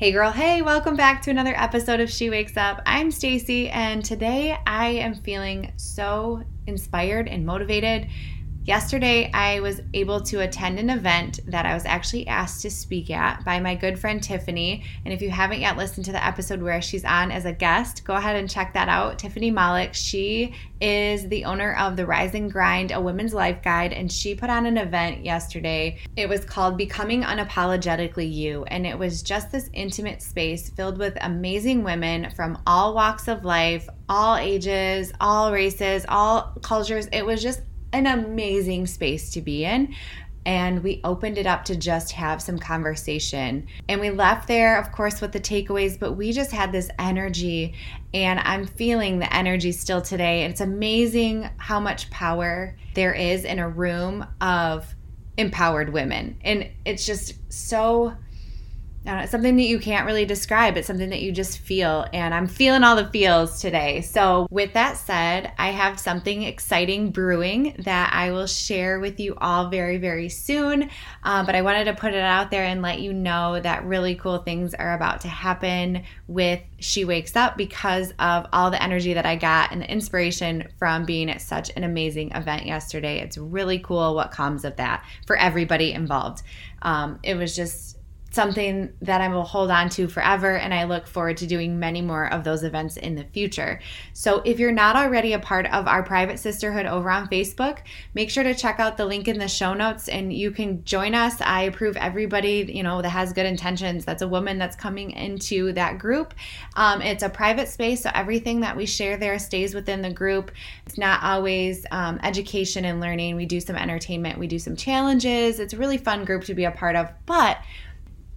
Hey girl, hey, welcome back to another episode of She Wakes Up. I'm Stacy and today I am feeling so inspired and motivated Yesterday, I was able to attend an event that I was actually asked to speak at by my good friend Tiffany. And if you haven't yet listened to the episode where she's on as a guest, go ahead and check that out. Tiffany Malik, she is the owner of the Rise and Grind, a women's life guide, and she put on an event yesterday. It was called Becoming Unapologetically You, and it was just this intimate space filled with amazing women from all walks of life, all ages, all races, all cultures. It was just an amazing space to be in and we opened it up to just have some conversation. And we left there, of course, with the takeaways, but we just had this energy, and I'm feeling the energy still today. It's amazing how much power there is in a room of empowered women. And it's just so uh, something that you can't really describe. It's something that you just feel. And I'm feeling all the feels today. So, with that said, I have something exciting brewing that I will share with you all very, very soon. Uh, but I wanted to put it out there and let you know that really cool things are about to happen with She Wakes Up because of all the energy that I got and the inspiration from being at such an amazing event yesterday. It's really cool what comes of that for everybody involved. Um, it was just something that I will hold on to forever, and I look forward to doing many more of those events in the future. So, if you're not already a part of our private sisterhood over on Facebook, make sure to check out the link in the show notes and you can join us. I approve everybody, you know, that has good intentions. That's a woman that's coming into that group. Um, it's a private space, so everything that we share there stays within the group. It's not always um, education and learning. We do some entertainment, we do some challenges. It's a really fun group to be a part of, but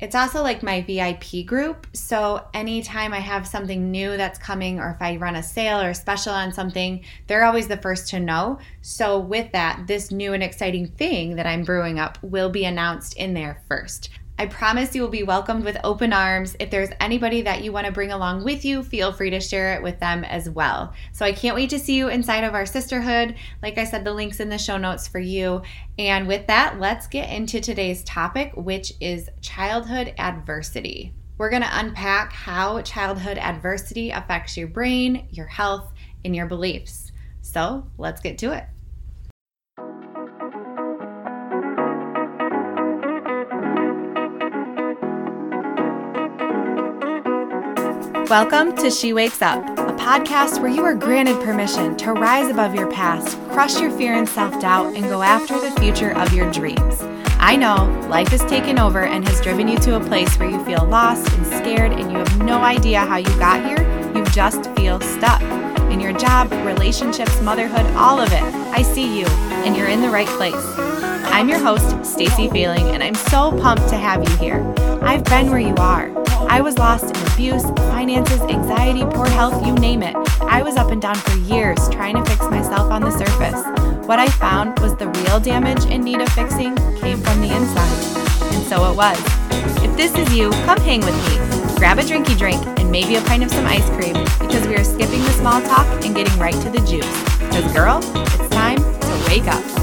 it's also like my VIP group. So anytime I have something new that's coming, or if I run a sale or a special on something, they're always the first to know. So, with that, this new and exciting thing that I'm brewing up will be announced in there first. I promise you will be welcomed with open arms. If there's anybody that you want to bring along with you, feel free to share it with them as well. So I can't wait to see you inside of our sisterhood. Like I said, the link's in the show notes for you. And with that, let's get into today's topic, which is childhood adversity. We're going to unpack how childhood adversity affects your brain, your health, and your beliefs. So let's get to it. Welcome to She Wakes Up, a podcast where you are granted permission to rise above your past, crush your fear and self doubt, and go after the future of your dreams. I know life has taken over and has driven you to a place where you feel lost and scared and you have no idea how you got here. You just feel stuck. In your job, relationships, motherhood, all of it. I see you, and you're in the right place. I'm your host, Stacy Feeling, and I'm so pumped to have you here. I've been where you are. I was lost in abuse, finances, anxiety, poor health, you name it. I was up and down for years trying to fix myself on the surface. What I found was the real damage in need of fixing came from the inside. And so it was. If this is you, come hang with me. Grab a drinky drink and maybe a pint of some ice cream because we are skipping the small talk and getting right to the juice. Because, girl, it's time to wake up.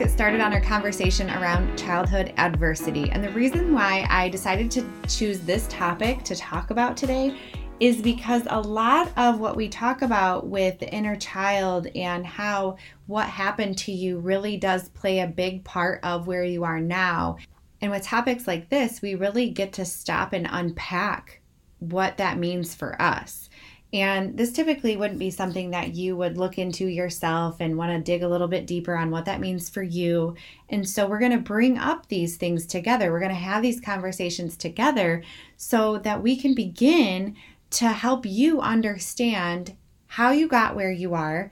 Get started on our conversation around childhood adversity. And the reason why I decided to choose this topic to talk about today is because a lot of what we talk about with the inner child and how what happened to you really does play a big part of where you are now. And with topics like this, we really get to stop and unpack what that means for us. And this typically wouldn't be something that you would look into yourself and want to dig a little bit deeper on what that means for you. And so we're going to bring up these things together. We're going to have these conversations together so that we can begin to help you understand how you got where you are,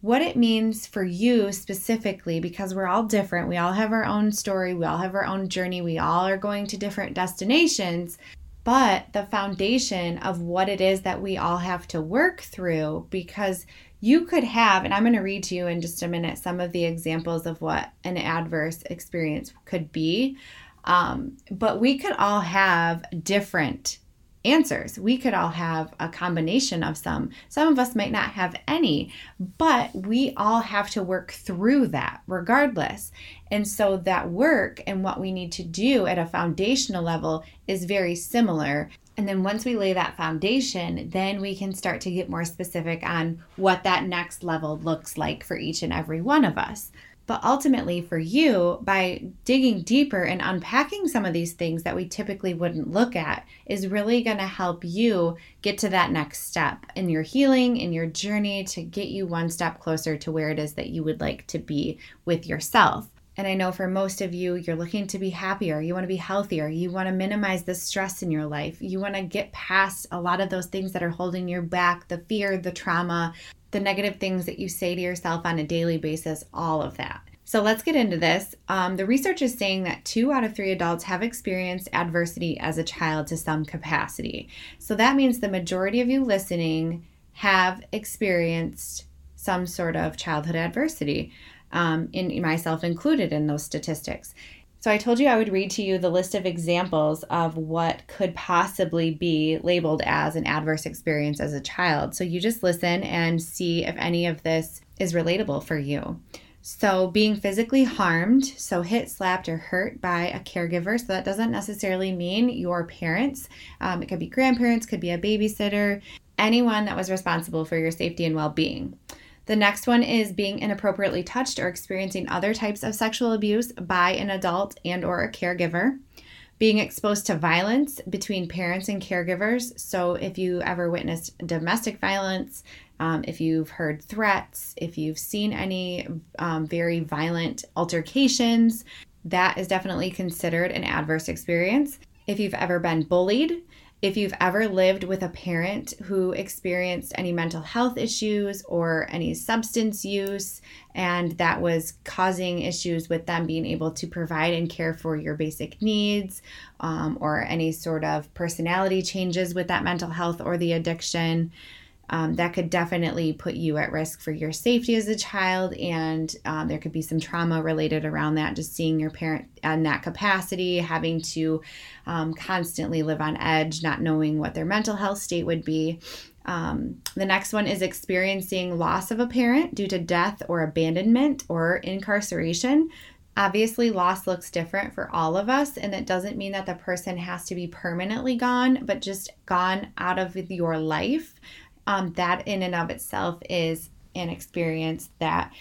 what it means for you specifically, because we're all different. We all have our own story, we all have our own journey, we all are going to different destinations but the foundation of what it is that we all have to work through because you could have, and I'm going to read to you in just a minute some of the examples of what an adverse experience could be. Um, but we could all have different answers. We could all have a combination of some. Some of us might not have any, but we all have to work through that regardless. And so that work and what we need to do at a foundational level is very similar. And then once we lay that foundation, then we can start to get more specific on what that next level looks like for each and every one of us. But ultimately, for you, by digging deeper and unpacking some of these things that we typically wouldn't look at, is really going to help you get to that next step in your healing, in your journey to get you one step closer to where it is that you would like to be with yourself. And I know for most of you, you're looking to be happier, you want to be healthier, you want to minimize the stress in your life, you want to get past a lot of those things that are holding you back the fear, the trauma, the negative things that you say to yourself on a daily basis, all of that. So let's get into this. Um, the research is saying that two out of three adults have experienced adversity as a child to some capacity. So that means the majority of you listening have experienced some sort of childhood adversity, um, in myself included in those statistics. So I told you I would read to you the list of examples of what could possibly be labeled as an adverse experience as a child. So you just listen and see if any of this is relatable for you. So, being physically harmed, so hit, slapped, or hurt by a caregiver. So, that doesn't necessarily mean your parents. Um, it could be grandparents, could be a babysitter, anyone that was responsible for your safety and well being. The next one is being inappropriately touched or experiencing other types of sexual abuse by an adult and or a caregiver. Being exposed to violence between parents and caregivers. So if you ever witnessed domestic violence, um, if you've heard threats, if you've seen any um, very violent altercations, that is definitely considered an adverse experience. If you've ever been bullied, if you've ever lived with a parent who experienced any mental health issues or any substance use, and that was causing issues with them being able to provide and care for your basic needs, um, or any sort of personality changes with that mental health or the addiction, um, that could definitely put you at risk for your safety as a child. And um, there could be some trauma related around that, just seeing your parent in that capacity, having to um, constantly live on edge, not knowing what their mental health state would be. Um, the next one is experiencing loss of a parent due to death or abandonment or incarceration. Obviously, loss looks different for all of us, and it doesn't mean that the person has to be permanently gone, but just gone out of your life um, that in and of itself is an experience that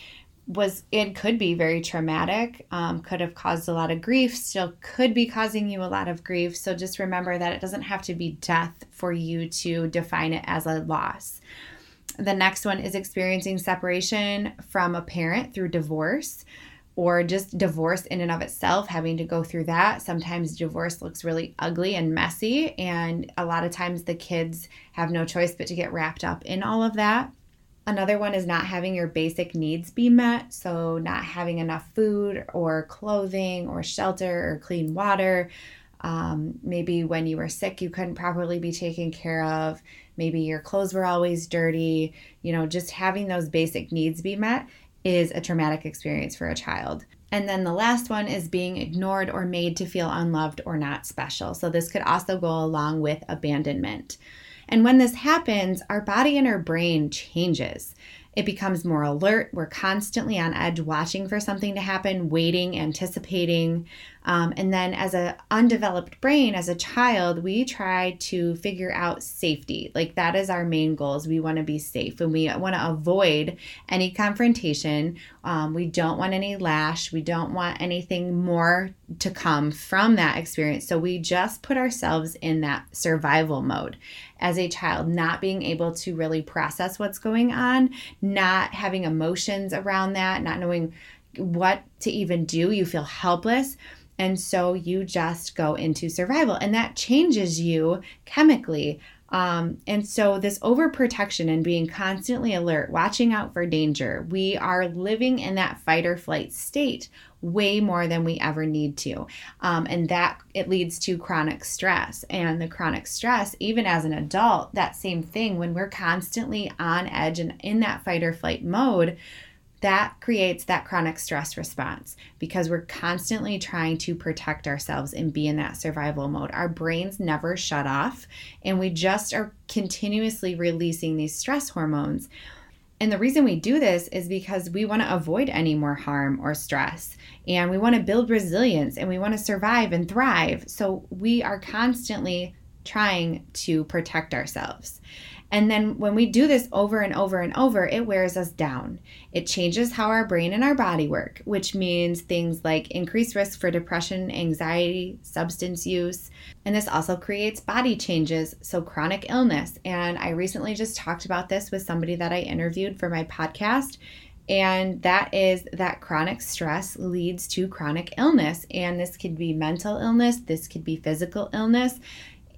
was it could be very traumatic um, could have caused a lot of grief still could be causing you a lot of grief. So just remember that it doesn't have to be death for you to define it as a loss. The next one is experiencing separation from a parent through divorce or just divorce in and of itself, having to go through that. Sometimes divorce looks really ugly and messy, and a lot of times the kids have no choice but to get wrapped up in all of that. Another one is not having your basic needs be met, so not having enough food or clothing or shelter or clean water. Um, maybe when you were sick, you couldn't properly be taken care of. Maybe your clothes were always dirty. You know, just having those basic needs be met is a traumatic experience for a child. And then the last one is being ignored or made to feel unloved or not special. So this could also go along with abandonment. And when this happens, our body and our brain changes. It becomes more alert. We're constantly on edge, watching for something to happen, waiting, anticipating. Um, and then, as an undeveloped brain, as a child, we try to figure out safety. Like that is our main goals. We want to be safe and we want to avoid any confrontation. Um, we don't want any lash. We don't want anything more to come from that experience. So we just put ourselves in that survival mode as a child, not being able to really process what's going on, not having emotions around that, not knowing what to even do. You feel helpless. And so you just go into survival, and that changes you chemically. Um, and so, this overprotection and being constantly alert, watching out for danger, we are living in that fight or flight state way more than we ever need to. Um, and that it leads to chronic stress. And the chronic stress, even as an adult, that same thing, when we're constantly on edge and in that fight or flight mode, that creates that chronic stress response because we're constantly trying to protect ourselves and be in that survival mode. Our brains never shut off, and we just are continuously releasing these stress hormones. And the reason we do this is because we want to avoid any more harm or stress. And we want to build resilience and we want to survive and thrive. So we are constantly trying to protect ourselves. And then when we do this over and over and over, it wears us down. It changes how our brain and our body work, which means things like increased risk for depression, anxiety, substance use. And this also creates body changes, so chronic illness. And I recently just talked about this with somebody that I interviewed for my podcast. And that is that chronic stress leads to chronic illness. And this could be mental illness, this could be physical illness.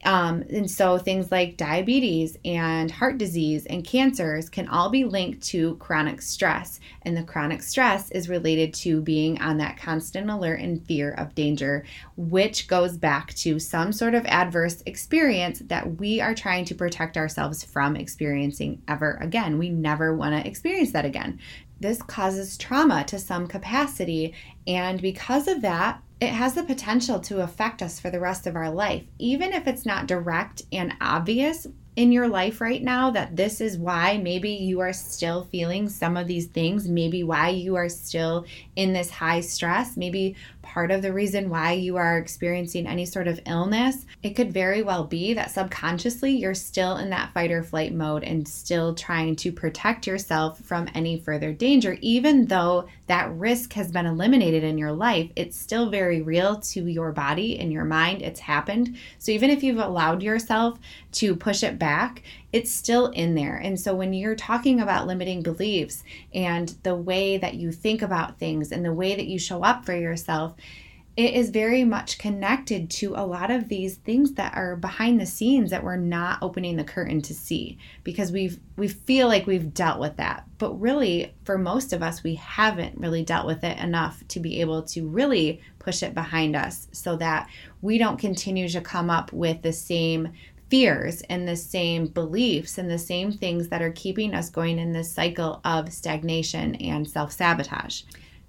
Um, and so things like diabetes and heart disease and cancers can all be linked to chronic stress. And the chronic stress is related to being on that constant alert and fear of danger, which goes back to some sort of adverse experience that we are trying to protect ourselves from experiencing ever again. We never want to experience that again. This causes trauma to some capacity. And because of that, it has the potential to affect us for the rest of our life, even if it's not direct and obvious in your life right now that this is why maybe you are still feeling some of these things, maybe why you are still in this high stress, maybe part of the reason why you are experiencing any sort of illness. It could very well be that subconsciously you're still in that fight or flight mode and still trying to protect yourself from any further danger, even though that risk has been eliminated in your life. It's still very real to your body and your mind. It's happened. So even if you've allowed yourself to push it back, it's still in there. And so when you're talking about limiting beliefs and the way that you think about things and the way that you show up for yourself, it is very much connected to a lot of these things that are behind the scenes that we're not opening the curtain to see because we've we feel like we've dealt with that but really for most of us we haven't really dealt with it enough to be able to really push it behind us so that we don't continue to come up with the same fears and the same beliefs and the same things that are keeping us going in this cycle of stagnation and self sabotage.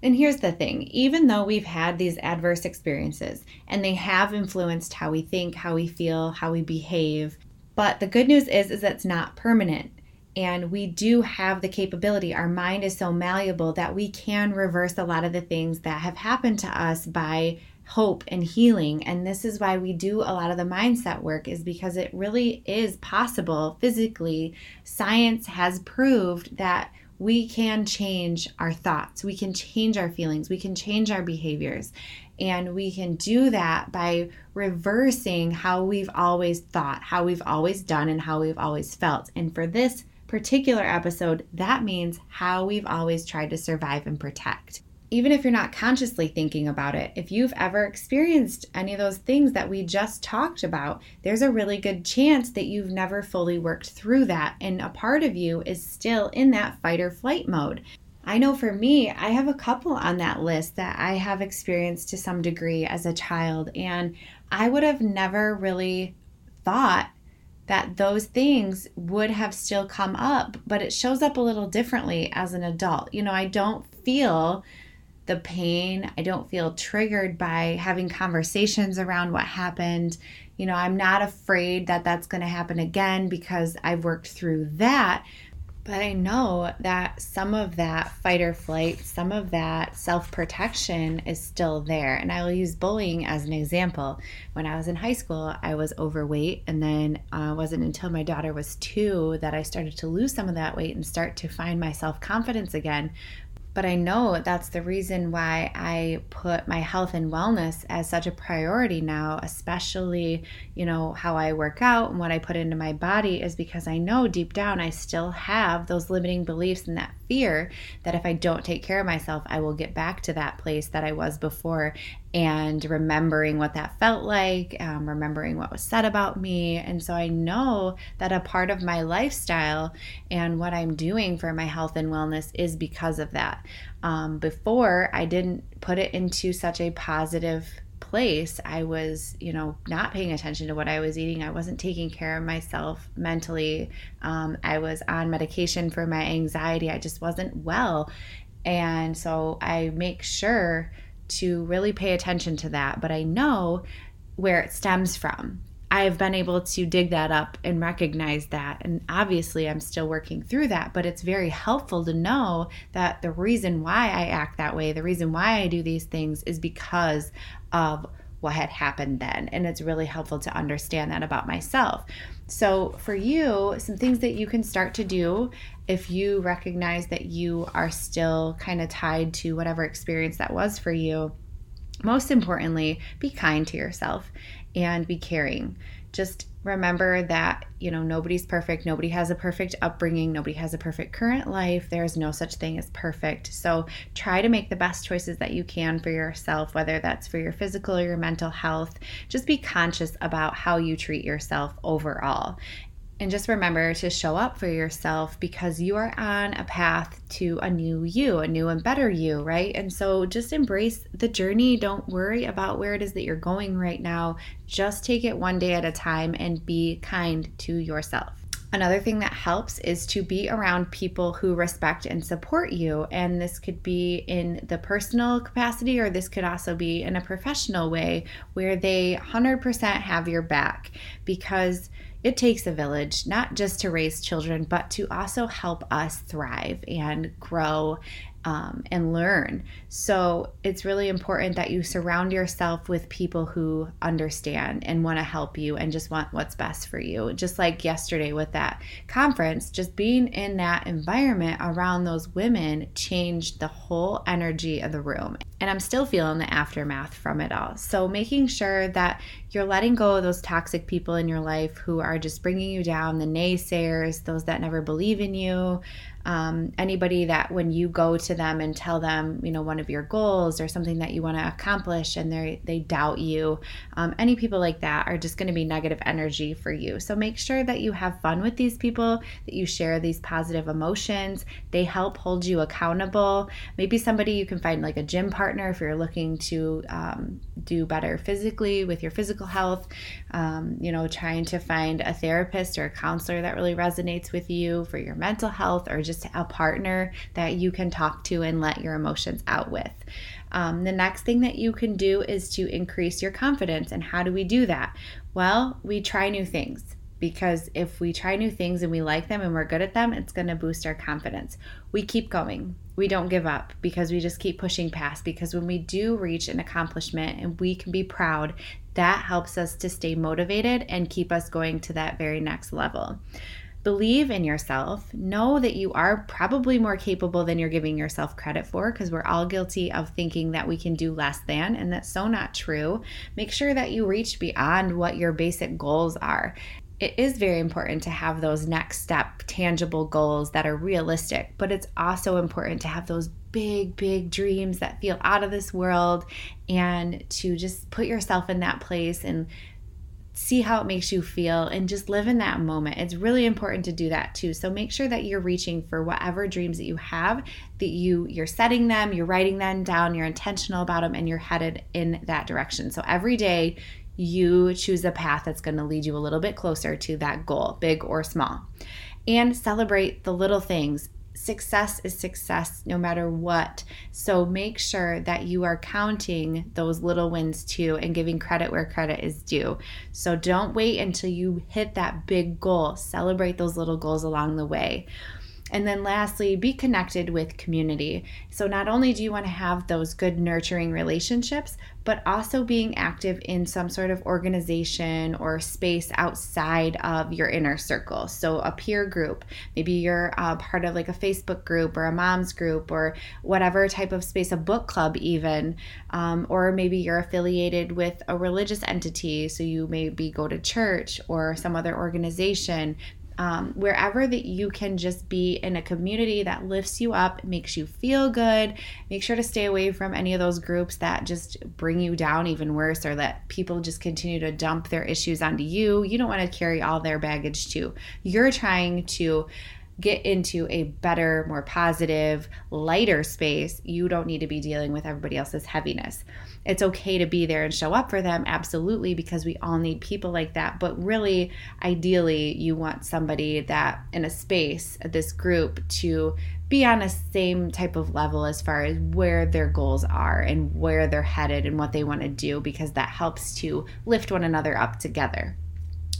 And here's the thing even though we've had these adverse experiences and they have influenced how we think, how we feel, how we behave, but the good news is, is that it's not permanent. And we do have the capability. Our mind is so malleable that we can reverse a lot of the things that have happened to us by hope and healing. And this is why we do a lot of the mindset work is because it really is possible physically. Science has proved that we can change our thoughts. We can change our feelings. We can change our behaviors. And we can do that by reversing how we've always thought how we've always done and how we've always felt. And for this particular episode that means how we've always tried to survive and protect even if you're not consciously thinking about it, if you've ever experienced any of those things that we just talked about, there's a really good chance that you've never fully worked through that. And a part of you is still in that fight or flight mode. I know for me, I have a couple on that list that I have experienced to some degree as a child. And I would have never really thought that those things would have still come up, but it shows up a little differently as an adult. You know, I don't feel the pain. I don't feel triggered by having conversations around what happened. You know, I'm not afraid that that's going to happen again because I've worked through that. But I know that some of that fight or flight, some of that self protection is still there. And I will use bullying as an example. When I was in high school, I was overweight. And then uh, it wasn't until my daughter was two that I started to lose some of that weight and start to find my self confidence again but I know that's the reason why I put my health and wellness as such a priority now, especially, you know, how I work out and what I put into my body is because I know deep down I still have those limiting beliefs and that fear that if I don't take care of myself, I will get back to that place that I was before and remembering what that felt like, um, remembering what was said about me. And so I know that a part of my lifestyle and what I'm doing for my health and wellness is because of that. Um, before, I didn't put it into such a positive place, I was, you know, not paying attention to what I was eating. I wasn't taking care of myself mentally. Um, I was on medication for my anxiety. I just wasn't well. And so I make sure to really pay attention to that, but I know where it stems from. I've been able to dig that up and recognize that. And obviously, I'm still working through that, but it's very helpful to know that the reason why I act that way, the reason why I do these things is because of what had happened then. And it's really helpful to understand that about myself. So, for you, some things that you can start to do if you recognize that you are still kind of tied to whatever experience that was for you. Most importantly, be kind to yourself and be caring. Just remember that, you know, nobody's perfect. Nobody has a perfect upbringing. Nobody has a perfect current life. There is no such thing as perfect. So try to make the best choices that you can for yourself, whether that's for your physical or your mental health. Just be conscious about how you treat yourself overall. And just remember to show up for yourself because you are on a path to a new you, a new and better you, right? And so just embrace the journey. Don't worry about where it is that you're going right now. Just take it one day at a time and be kind to yourself. Another thing that helps is to be around people who respect and support you. And this could be in the personal capacity, or this could also be in a professional way where they 100% have your back because it takes a village, not just to raise children, but to also help us thrive and grow um, and learn. So it's really important that you surround yourself with people who understand and want to help you and just want what's best for you. Just like yesterday with that conference, just being in that environment around those women changed the whole energy of the room. And I'm still feeling the aftermath from it all. So making sure that you're letting go of those toxic people in your life who are just bringing you down, the naysayers, those that never believe in you, um, anybody that when you go to them and tell them, you know, one of your goals or something that you want to accomplish and they they doubt you, um, any people like that are just going to be negative energy for you. So make sure that you have fun with these people, that you share these positive emotions. They help hold you accountable. Maybe somebody you can find like a gym partner if you're looking to um, do better physically with your physical health. Um, you know, trying to find a therapist or a counselor that really resonates with you for your mental health or just just a partner that you can talk to and let your emotions out with. Um, the next thing that you can do is to increase your confidence. And how do we do that? Well, we try new things because if we try new things and we like them and we're good at them, it's going to boost our confidence. We keep going. We don't give up because we just keep pushing past. Because when we do reach an accomplishment and we can be proud, that helps us to stay motivated and keep us going to that very next level. Believe in yourself. Know that you are probably more capable than you're giving yourself credit for because we're all guilty of thinking that we can do less than, and that's so not true. Make sure that you reach beyond what your basic goals are it is very important to have those next step tangible goals that are realistic, but it's also important to have those big, big dreams that feel out of this world and to just put yourself in that place and see how it makes you feel and just live in that moment. It's really important to do that too. So make sure that you're reaching for whatever dreams that you have, that you you're setting them, you're writing them down, you're intentional about them and you're headed in that direction. So every day you choose a path that's going to lead you a little bit closer to that goal, big or small. And celebrate the little things success is success no matter what. So make sure that you are counting those little wins too and giving credit where credit is due. So don't wait until you hit that big goal. Celebrate those little goals along the way. And then lastly, be connected with community. So not only do you want to have those good nurturing relationships, but also being active in some sort of organization or space outside of your inner circle. So a peer group, maybe you're uh, part of like a Facebook group or a mom's group or whatever type of space, a book club even, um, or maybe you're affiliated with a religious entity. So you maybe go to church or some other organization um, wherever that you can just be in a community that lifts you up, makes you feel good. Make sure to stay away from any of those groups that just bring you down even worse or that people just continue to dump their issues onto you. You don't want to carry all their baggage too. You're trying to get into a better, more positive, lighter space, you don't need to be dealing with everybody else's heaviness. It's okay to be there and show up for them, absolutely, because we all need people like that. But really, ideally, you want somebody that in a space, this group, to be on a same type of level as far as where their goals are and where they're headed and what they want to do because that helps to lift one another up together.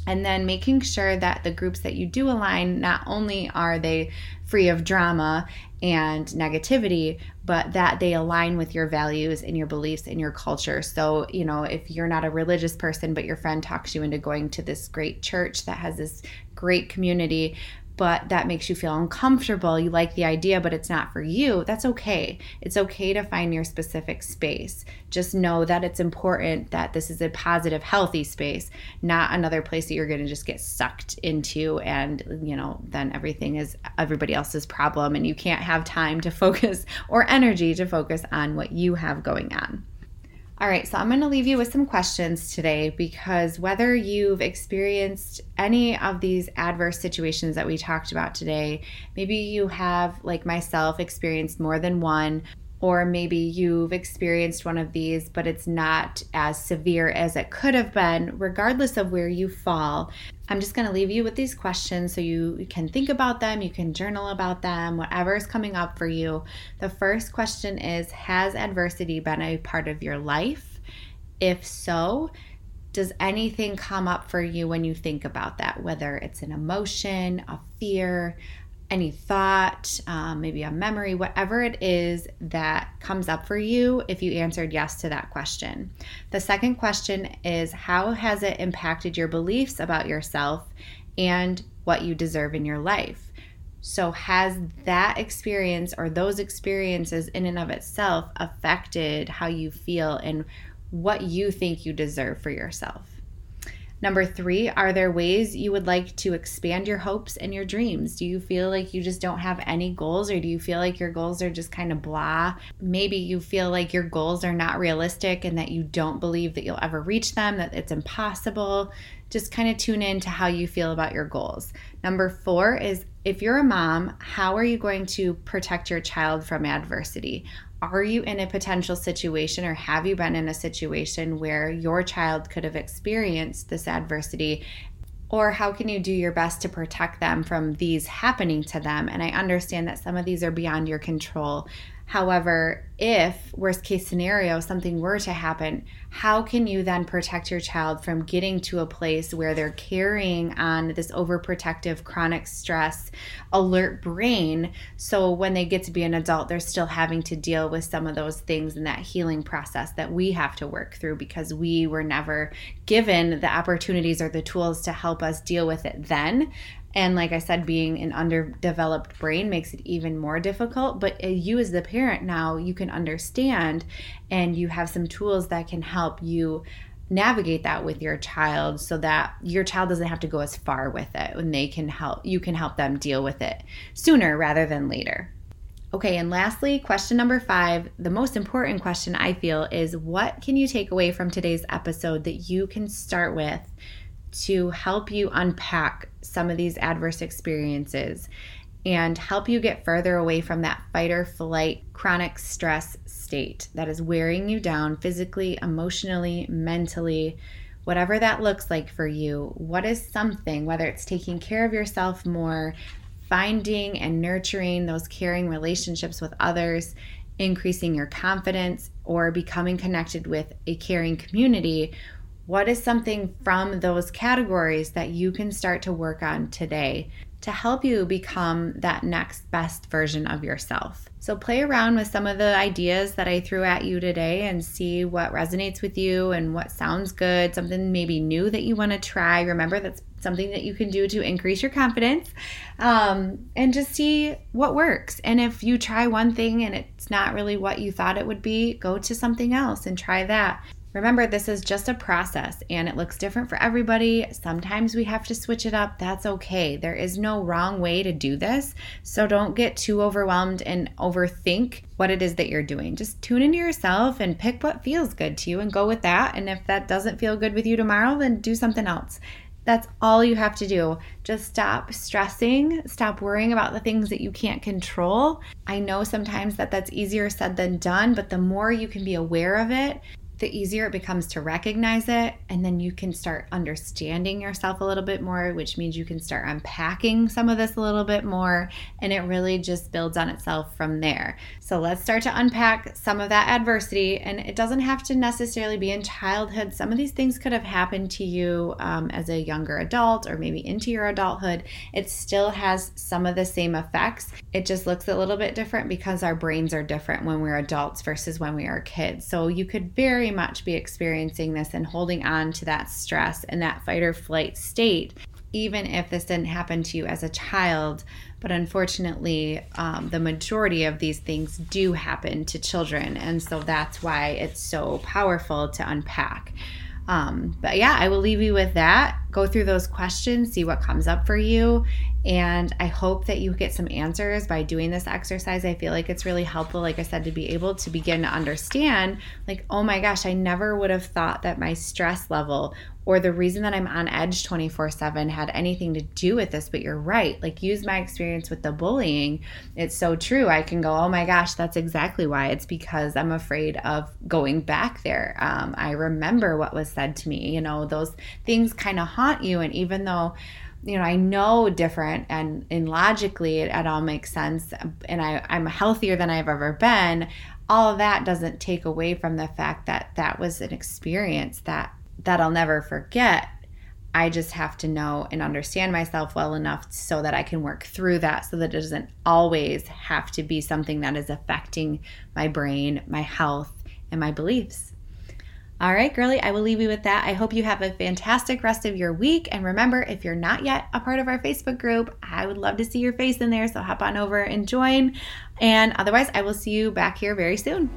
And then making sure that the groups that you do align, not only are they free of drama and negativity, but that they align with your values and your beliefs and your culture. So, you know, if you're not a religious person, but your friend talks you into going to this great church that has this great community, but that makes you feel uncomfortable, you like the idea, but it's not for you, that's okay. It's okay to find your specific space. Just know that it's important that this is a positive, healthy space, not another place that you're going to just get sucked into and, you know, then everything is everybody else's problem and you can't have time to focus or energy to focus on what you have going on. All right, so I'm going to leave you with some questions today because whether you've experienced any of these adverse situations that we talked about today, maybe you have, like myself, experienced more than one, or maybe you've experienced one of these, but it's not as severe as it could have been, regardless of where you fall. I'm just going to leave you with these questions so you can think about them, you can journal about them, whatever is coming up for you. The first question is Has adversity been a part of your life? If so, does anything come up for you when you think about that, whether it's an emotion, a fear, any thought, um, maybe a memory, whatever it is that comes up for you if you answered yes to that question. The second question is How has it impacted your beliefs about yourself and what you deserve in your life? So, has that experience or those experiences in and of itself affected how you feel and what you think you deserve for yourself? Number three, are there ways you would like to expand your hopes and your dreams? Do you feel like you just don't have any goals, or do you feel like your goals are just kind of blah? Maybe you feel like your goals are not realistic and that you don't believe that you'll ever reach them, that it's impossible. Just kind of tune in to how you feel about your goals. Number four is if you're a mom, how are you going to protect your child from adversity? Are you in a potential situation or have you been in a situation where your child could have experienced this adversity? Or how can you do your best to protect them from these happening to them? And i understand that some of these are beyond your control However, if worst case scenario something were to happen, how can you then protect your child from getting to a place where they're carrying on this overprotective chronic stress alert brain? So when they get to be an adult they're still having to deal with some of those things in that healing process that we have to work through because we were never given the opportunities or the tools to help us deal with it then and like I said, being an underdeveloped brain makes it even more difficult. But uh, you, as the parent, now you can understand and you have some tools that can help you navigate that with your child so that your child doesn't have to go as far with it and they can help you can help them deal with it sooner rather than later. Okay, and lastly, question number 5, the most important question I feel is what can you take away from today's episode that you can start with to help you unpack some of these adverse experiences and help you get further away from that fight or flight chronic stress state that is wearing you down physically, emotionally, mentally, whatever that looks like for you. What is something, whether it's taking care of yourself more, finding and nurturing those caring relationships with others, increasing your confidence, or becoming connected with a caring community? What is something from those categories that you can start to work on today to help you become that next best version of yourself? So, play around with some of the ideas that I threw at you today and see what resonates with you and what sounds good, something maybe new that you want to try. Remember, that's something that you can do to increase your confidence um, and just see what works. And if you try one thing and it's not really what you thought it would be, go to something else and try that. Remember, this is just a process and it looks different for everybody. Sometimes we have to switch it up. That's okay. There is no wrong way to do this. So don't get too overwhelmed and overthink what it is that you're doing. Just tune into yourself and pick what feels good to you and go with that. And if that doesn't feel good with you tomorrow, then do something else. That's all you have to do. Just stop stressing, stop worrying about the things that you can't control. I know sometimes that that's easier said than done, but the more you can be aware of it the easier it becomes to recognize it. And then you can start understanding yourself a little bit more, which means you can start unpacking some of this a little bit more. And it really just builds on itself from there. So let's start to unpack some of that adversity. And it doesn't have to necessarily be in childhood. Some of these things could have happened to you um, as a younger adult or maybe into your adulthood. It still has some of the same effects. It just looks a little bit different because our brains are different when we're adults versus when we are kids. So you could very very much be experiencing this and holding on to that stress and that fight or flight state, even if this didn't happen to you as a child. But unfortunately, um, the majority of these things do happen to children. And so that's why it's so powerful to unpack. Um, but yeah, I will leave you with that. Go through those questions, see what comes up for you. And I hope that you get some answers by doing this exercise. I feel like it's really helpful, like I said, to be able to begin to understand, like, oh my gosh, I never would have thought that my stress level or the reason that I'm on edge 24 7 had anything to do with this, but you're right. Like, use my experience with the bullying. It's so true. I can go, oh my gosh, that's exactly why. It's because I'm afraid of going back there. Um, I remember what was said to me. You know, those things kind of haunt you. And even though, you know, I know different and, and logically it, all makes sense, and I, I'm healthier than I've ever been all of that doesn't take away from the fact that that was an experience that that I'll never forget. I just have to know and understand myself well enough so that I can work through that so that it doesn't always have to be something that is affecting my brain, my health, and my beliefs. All right, girly, I will leave you with that. I hope you have a fantastic rest of your week. And remember, if you're not yet a part of our Facebook group, I would love to see your face in there. So hop on over and join. And otherwise, I will see you back here very soon.